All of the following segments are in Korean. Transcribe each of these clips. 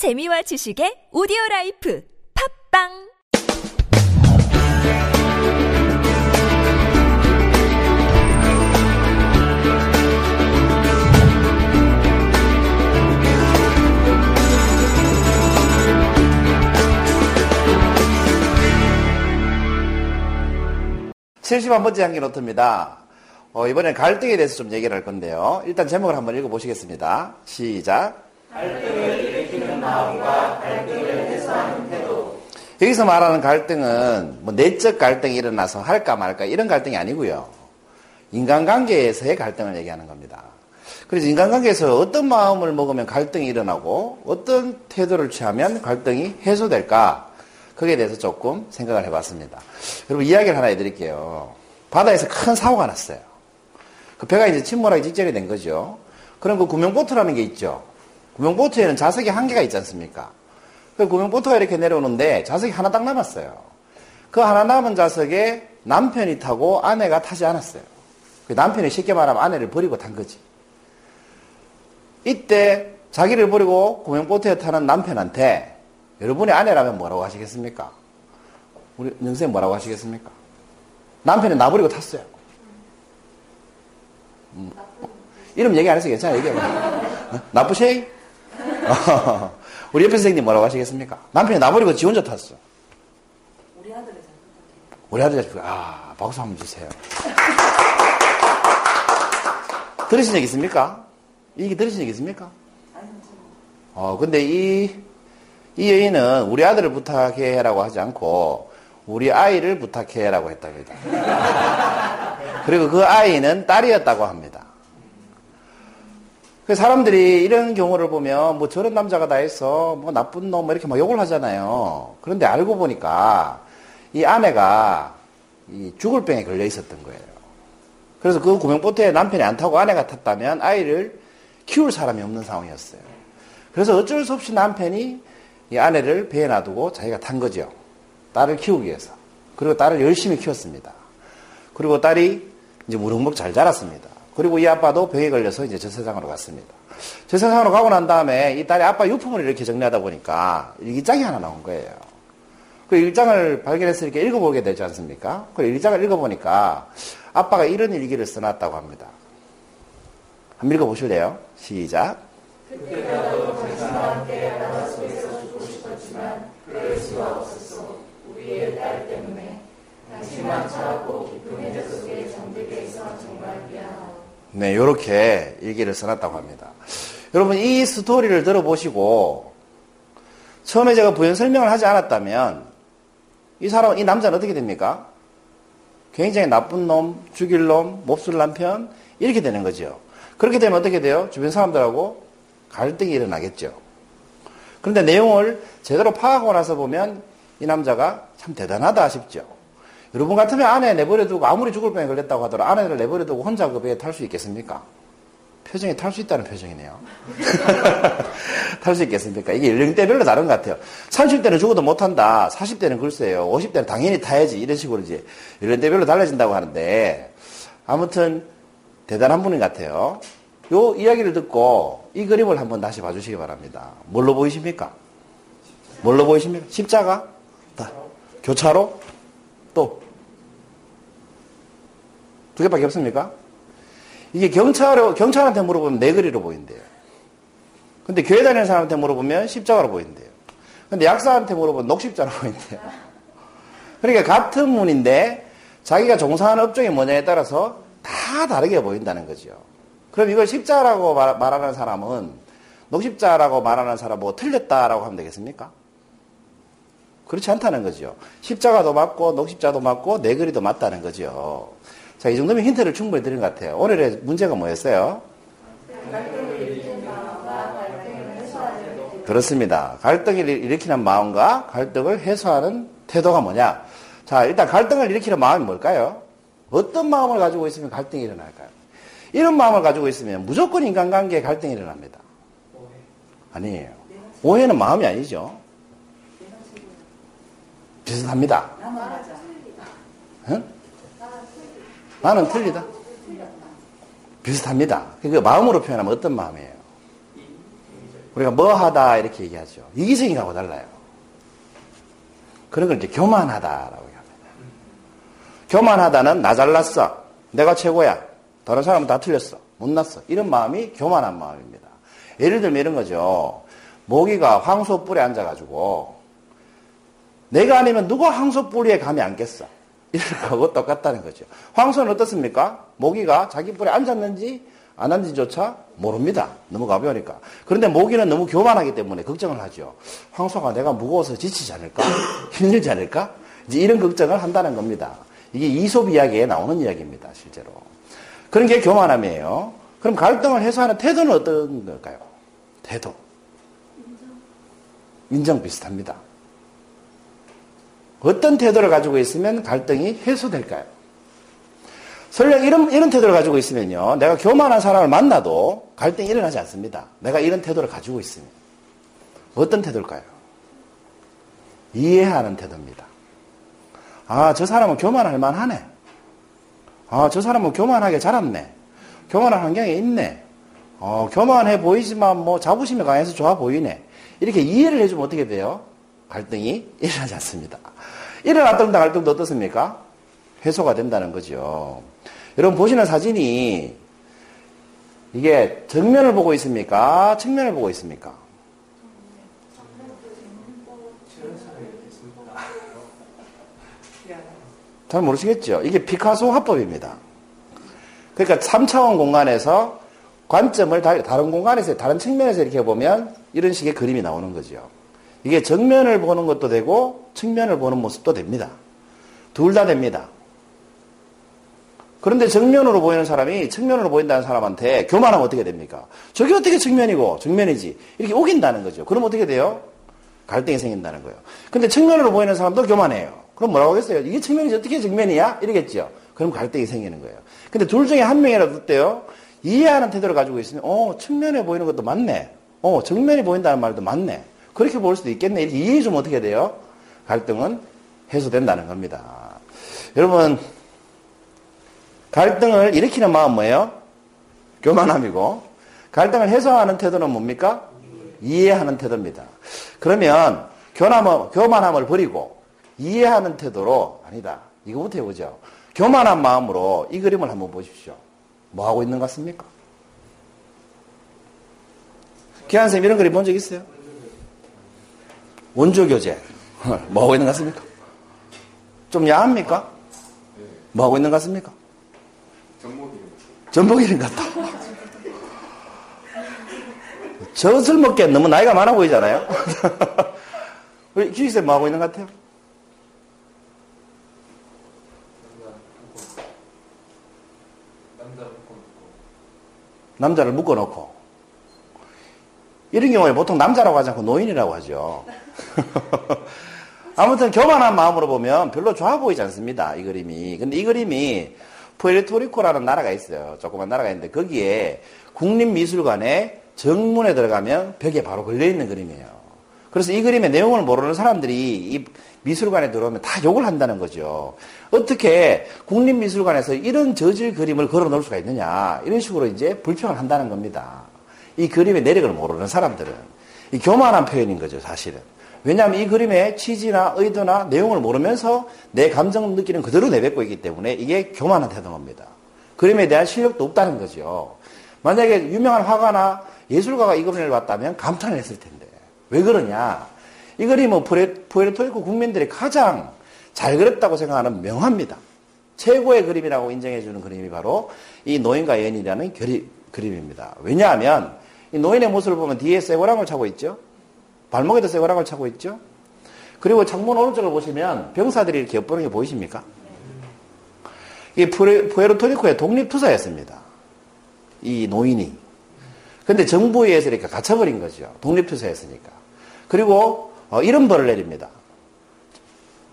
재미와 지식의 오디오 라이프 팟빵 칠십한 번째 한기 노트입니다. 어, 이번엔 갈등에 대해서 좀 얘기를 할 건데요. 일단 제목을 한번 읽어보시겠습니다. 시작. 여기서 말하는 갈등은 뭐 내적 갈등이 일어나서 할까 말까 이런 갈등이 아니고요. 인간관계에서의 갈등을 얘기하는 겁니다. 그래서 인간관계에서 어떤 마음을 먹으면 갈등이 일어나고 어떤 태도를 취하면 갈등이 해소될까 거기에 대해서 조금 생각을 해봤습니다. 여러분 이야기를 하나 해드릴게요. 바다에서 큰 사고가 났어요. 그 배가 이제 침몰하기 직전이 된 거죠. 그럼 그 구명보트라는 게 있죠. 구명보트에는 자석이 한 개가 있지 않습니까? 그 구명보트가 이렇게 내려오는데 자석이 하나 딱 남았어요. 그 하나 남은 자석에 남편이 타고 아내가 타지 않았어요. 그 남편이 쉽게 말하면 아내를 버리고 탄 거지. 이때 자기를 버리고 구명보트에 타는 남편한테 여러분의 아내라면 뭐라고 하시겠습니까? 우리 영생 뭐라고 하시겠습니까? 남편이 나버리고 탔어요. 음. 이름 얘기 안 해서 괜찮아, 얘기해봐. 어? 나쁘쉐이? 우리 옆에 선생님 뭐라고 하시겠습니까? 남편이 나버리고 지 혼자 탔어. 우리 아들이 잘못한 우리 아들 아, 박수 한번 주세요. 들으신 적 있습니까? 이 얘기 들으신 적 있습니까? 어, 근데 이, 이 여인은 우리 아들을 부탁해라고 하지 않고 우리 아이를 부탁해라고 했답니다. 그리고 그 아이는 딸이었다고 합니다. 그 사람들이 이런 경우를 보면 뭐 저런 남자가 다 했어 뭐 나쁜 놈 이렇게 막 욕을 하잖아요. 그런데 알고 보니까 이 아내가 이 죽을 병에 걸려 있었던 거예요. 그래서 그 구명보트에 남편이 안 타고 아내가 탔다면 아이를 키울 사람이 없는 상황이었어요. 그래서 어쩔 수 없이 남편이 이 아내를 배에 놔두고 자기가 탄 거죠. 딸을 키우기 위해서. 그리고 딸을 열심히 키웠습니다. 그리고 딸이 이제 무럭무럭 잘 자랐습니다. 그리고 이 아빠도 병에 걸려서 이제 저 세상으로 갔습니다. 저 세상으로 가고 난 다음에 이 딸이 아빠 유품을 이렇게 정리하다 보니까 일기장이 하나 나온 거예요. 그 일장을 발견해서 이렇게 읽어보게 되지 않습니까? 그 일장을 읽어보니까 아빠가 이런 일기를 써놨다고 합니다. 한번 읽어보실래요? 시작. 네, 이렇게 일기를 써놨다고 합니다. 여러분, 이 스토리를 들어보시고, 처음에 제가 부연 설명을 하지 않았다면, 이 사람, 이 남자는 어떻게 됩니까? 굉장히 나쁜 놈, 죽일 놈, 몹쓸 남편, 이렇게 되는 거죠. 그렇게 되면 어떻게 돼요? 주변 사람들하고 갈등이 일어나겠죠. 그런데 내용을 제대로 파악하고 나서 보면 이 남자가 참 대단하다 싶죠. 여러분 같으면 아내 내버려두고 아무리 죽을 병에 걸렸다고 하더라도 아내를 내버려두고 혼자 그 배에 탈 수 있겠습니까? 표정이 탈 수 있다는 표정이네요. 탈 수 있겠습니까? 이게 연령대별로 다른 것 같아요. 30대는 죽어도 못한다. 40대는 글쎄요. 50대는 당연히 타야지. 이런 식으로 이제 연령대별로 달라진다고 하는데 아무튼 대단한 분인 것 같아요. 요 이야기를 듣고 이 그림을 한번 다시 봐주시기 바랍니다. 뭘로 보이십니까? 뭘로 보이십니까? 십자가? 다. 교차로? 또? 두 개밖에 없습니까? 이게 경찰, 경찰한테 물어보면 네거리로 보인대요. 근데 교회 다니는 사람한테 물어보면 십자가로 보인대요. 근데 약사한테 물어보면 녹십자로 보인대요. 그러니까 같은 문인데 자기가 종사하는 업종이 뭐냐에 따라서 다 다르게 보인다는 거죠. 그럼 이걸 십자라고 말하는 사람은 녹십자라고 말하는 사람은 뭐 틀렸다라고 하면 되겠습니까? 그렇지 않다는 거죠. 십자가도 맞고 녹십자도 맞고 네거리도 맞다는 거죠. 자, 이 정도면 힌트를 충분히 드린 것 같아요. 오늘의 문제가 뭐였어요? 그렇습니다. 갈등을 일으키는 마음과 갈등을 해소하는 태도가 뭐냐? 자, 일단 갈등을 일으키는 마음이 뭘까요? 어떤 마음을 가지고 있으면 갈등이 일어날까요? 이런 마음을 가지고 있으면 무조건 인간관계에 갈등이 일어납니다. 아니에요. 오해는 마음이 아니죠. 비슷합니다. 응? 나는 틀리다. 비슷합니다. 그 마음으로 표현하면 어떤 마음이에요? 우리가 뭐 하다 이렇게 얘기하죠. 이기적인하고 달라요. 그런 걸 이제 교만하다라고 합니다. 교만하다는 나 잘났어. 내가 최고야. 다른 사람은 다 틀렸어. 못났어. 이런 마음이 교만한 마음입니다. 예를 들면 이런 거죠. 모기가 황소 뿔에 앉아가지고 내가 아니면 누가 황소 뿌리에 감이 안겠어. 이런 거하고 똑같다는 거죠. 황소는 어떻습니까? 모기가 자기 뿔에 앉았는지 안 앉은지조차 모릅니다. 너무 가벼우니까. 그런데 모기는 너무 교만하기 때문에 걱정을 하죠. 황소가 내가 무거워서 지치지 않을까? 힘들지 않을까? 이제 이런 걱정을 한다는 겁니다. 이게 이솝 이야기에 나오는 이야기입니다, 실제로. 그런 게 교만함이에요. 그럼 갈등을 해소하는 태도는 어떤 걸까요? 태도. 인정 비슷합니다. 어떤 태도를 가지고 있으면 갈등이 해소될까요? 설령 이런, 이런 태도를 가지고 있으면요. 내가 교만한 사람을 만나도 갈등이 일어나지 않습니다. 내가 이런 태도를 가지고 있으면. 어떤 태도일까요? 이해하는 태도입니다. 아, 저 사람은 교만할 만하네. 아, 저 사람은 교만하게 자랐네. 교만한 환경에 있네. 어, 교만해 보이지만 뭐 자부심이 강해서 좋아 보이네. 이렇게 이해를 해주면 어떻게 돼요? 갈등이 일어나지 않습니다. 일어났던 갈등도 어떻습니까? 해소가 된다는 거죠. 여러분 보시는 사진이 이게 정면을 보고 있습니까? 측면을 보고 있습니까? 잘 모르시겠죠? 이게 피카소 화법입니다. 그러니까 3차원 공간에서 관점을 다른 공간에서 다른 측면에서 이렇게 보면 이런 식의 그림이 나오는 거죠. 이게 정면을 보는 것도 되고 측면을 보는 모습도 됩니다. 둘 다 됩니다. 그런데 정면으로 보이는 사람이 측면으로 보인다는 사람한테 교만하면 어떻게 됩니까? 저게 어떻게 측면이고 정면이지 이렇게 우긴다는 거죠. 그럼 어떻게 돼요? 갈등이 생긴다는 거예요. 근데 측면으로 보이는 사람도 교만해요. 그럼 뭐라고 하겠어요? 이게 측면이지 어떻게 정면이야? 이러겠죠. 그럼 갈등이 생기는 거예요. 근데 둘 중에 한 명이라도 어때요? 이해하는 태도를 가지고 있으면 어 측면에 보이는 것도 맞네. 어 정면이 보인다는 말도 맞네. 그렇게 볼 수도 있겠네. 이렇게 이해해 주면 어떻게 돼요? 갈등은 해소된다는 겁니다. 여러분 갈등을 일으키는 마음 뭐예요? 교만함이고 갈등을 해소하는 태도는 뭡니까? 이해하는 태도입니다. 그러면 교만함, 교만함을 버리고 이해하는 태도로 아니다. 이거부터 해보죠. 교만한 마음으로 이 그림을 한번 보십시오. 뭐 하고 있는 것 같습니까? 기한 선생님 이런 그림 본 적 있어요? 원조 교재. 뭐 하고 있는 것 같습니까? 좀 야합니까? 뭐 하고 있는 것 같습니까? 전복이는 같다. 젖을 먹기에 너무 나이가 많아 보이잖아요? 우리 기식쌤 뭐 하고 있는 것 같아요? 남자를 묶어놓고. 이런 경우에 보통 남자라고 하지 않고 노인이라고 하죠. 아무튼 교만한 마음으로 보면 별로 좋아 보이지 않습니다. 이 그림이. 근데 이 그림이 푸에르토리코라는 나라가 있어요. 조그만 나라가 있는데 거기에 국립미술관에 정문에 들어가면 벽에 바로 걸려있는 그림이에요. 그래서 이 그림의 내용을 모르는 사람들이 이 미술관에 들어오면 다 욕을 한다는 거죠. 어떻게 국립미술관에서 이런 저질 그림을 걸어 놓을 수가 있느냐. 이런 식으로 이제 불평을 한다는 겁니다. 이 그림의 내력을 모르는 사람들은. 이 교만한 표현인 거죠, 사실은. 왜냐하면 이 그림의 취지나 의도나 내용을 모르면서 내 감정 느끼는 그대로 내뱉고 있기 때문에 이게 교만한 태도입니다. 그림에 대한 실력도 없다는 거죠. 만약에 유명한 화가나 예술가가 이 그림을 봤다면 감탄을 했을 텐데. 왜 그러냐? 이 그림은 푸에르토리코 국민들이 가장 잘 그렸다고 생각하는 명화입니다. 최고의 그림이라고 인정해주는 그림이 바로 이 노인과 여인이라는 그림입니다. 왜냐하면 이 노인의 모습을 보면 뒤에 쇠고랑을 차고 있죠. 발목에도 쇠고랑을 차고 있죠. 그리고 창문 오른쪽을 보시면 병사들이 이렇게 엿보는 게 보이십니까? 이게 푸에르토리코의 독립투사였습니다. 이 노인이. 근데 정부에 의해서 이렇게 갇혀버린 거죠. 독립투사였으니까. 그리고 어, 이런 벌을 내립니다.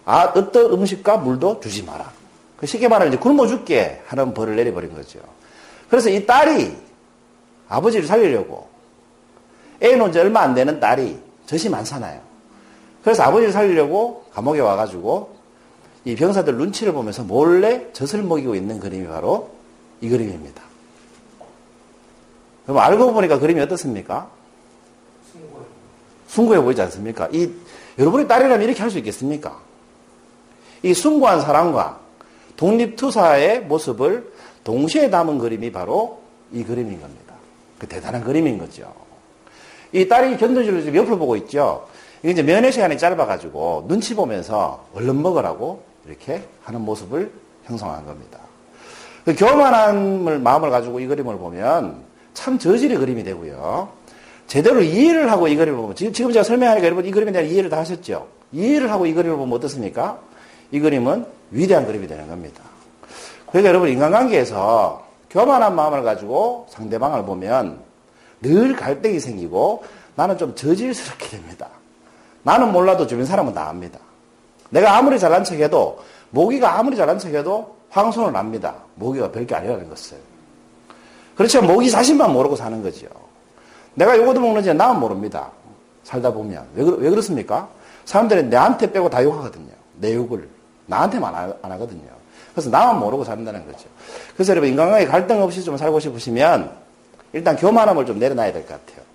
아, 어떤 음식과 물도 주지 마라. 그 쉽게 말하면 이제 굶어 죽게 하는 벌을 내려버린 거죠. 그래서 이 딸이 아버지를 살리려고 애 놓은 지 얼마 안 되는 딸이 젖이 많잖아요. 그래서 아버지를 살리려고 감옥에 와가지고 이 병사들 눈치를 보면서 몰래 젖을 먹이고 있는 그림이 바로 이 그림입니다. 그럼 알고 보니까 그림이 어떻습니까? 숭고해 보이지 않습니까? 이, 여러분의 딸이라면 이렇게 할 수 있겠습니까? 이 숭고한 사랑과 독립투사의 모습을 동시에 담은 그림이 바로 이 그림인 겁니다. 그 대단한 그림인 거죠. 이 딸이 견도지를 지금 옆을 보고 있죠. 이게 이제 면회 시간이 짧아가지고 눈치 보면서 얼른 먹으라고 이렇게 하는 모습을 형성한 겁니다. 그 교만한 마음을 가지고 이 그림을 보면 참 저질의 그림이 되고요. 제대로 이해를 하고 이 그림을 보면 지금, 지금 제가 설명하니까 여러분 이 그림에 대한 이해를 다 하셨죠? 이해를 하고 이 그림을 보면 어떻습니까? 이 그림은 위대한 그림이 되는 겁니다. 그러니까 여러분 인간관계에서 교만한 마음을 가지고 상대방을 보면 늘 갈등이 생기고 나는 좀 저질스럽게 됩니다. 나는 몰라도 주변 사람은 다 압니다. 내가 아무리 잘난 척해도 모기가 아무리 잘난 척해도 황소는 압니다. 모기가 별게 아니라는 것을. 그렇죠. 모기 자신만 모르고 사는 거죠. 내가 요거도 먹는지 나만 모릅니다. 살다 보면. 왜, 왜 그렇습니까? 사람들은 내한테 빼고 다 욕하거든요. 내 욕을. 나한테만 안, 안 하거든요. 그래서 나만 모르고 산다는 거죠. 그래서 여러분 인간관계 갈등 없이 좀 살고 싶으시면 일단 교만함을 좀 내려놔야 될 것 같아요.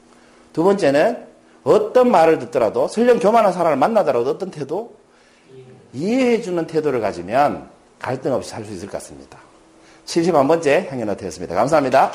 두 번째는 어떤 말을 듣더라도 설령 교만한 사람을 만나더라도 어떤 태도? 이해해주는 태도를 가지면 갈등 없이 살 수 있을 것 같습니다. 71번째 향연어 되었습니다. 감사합니다.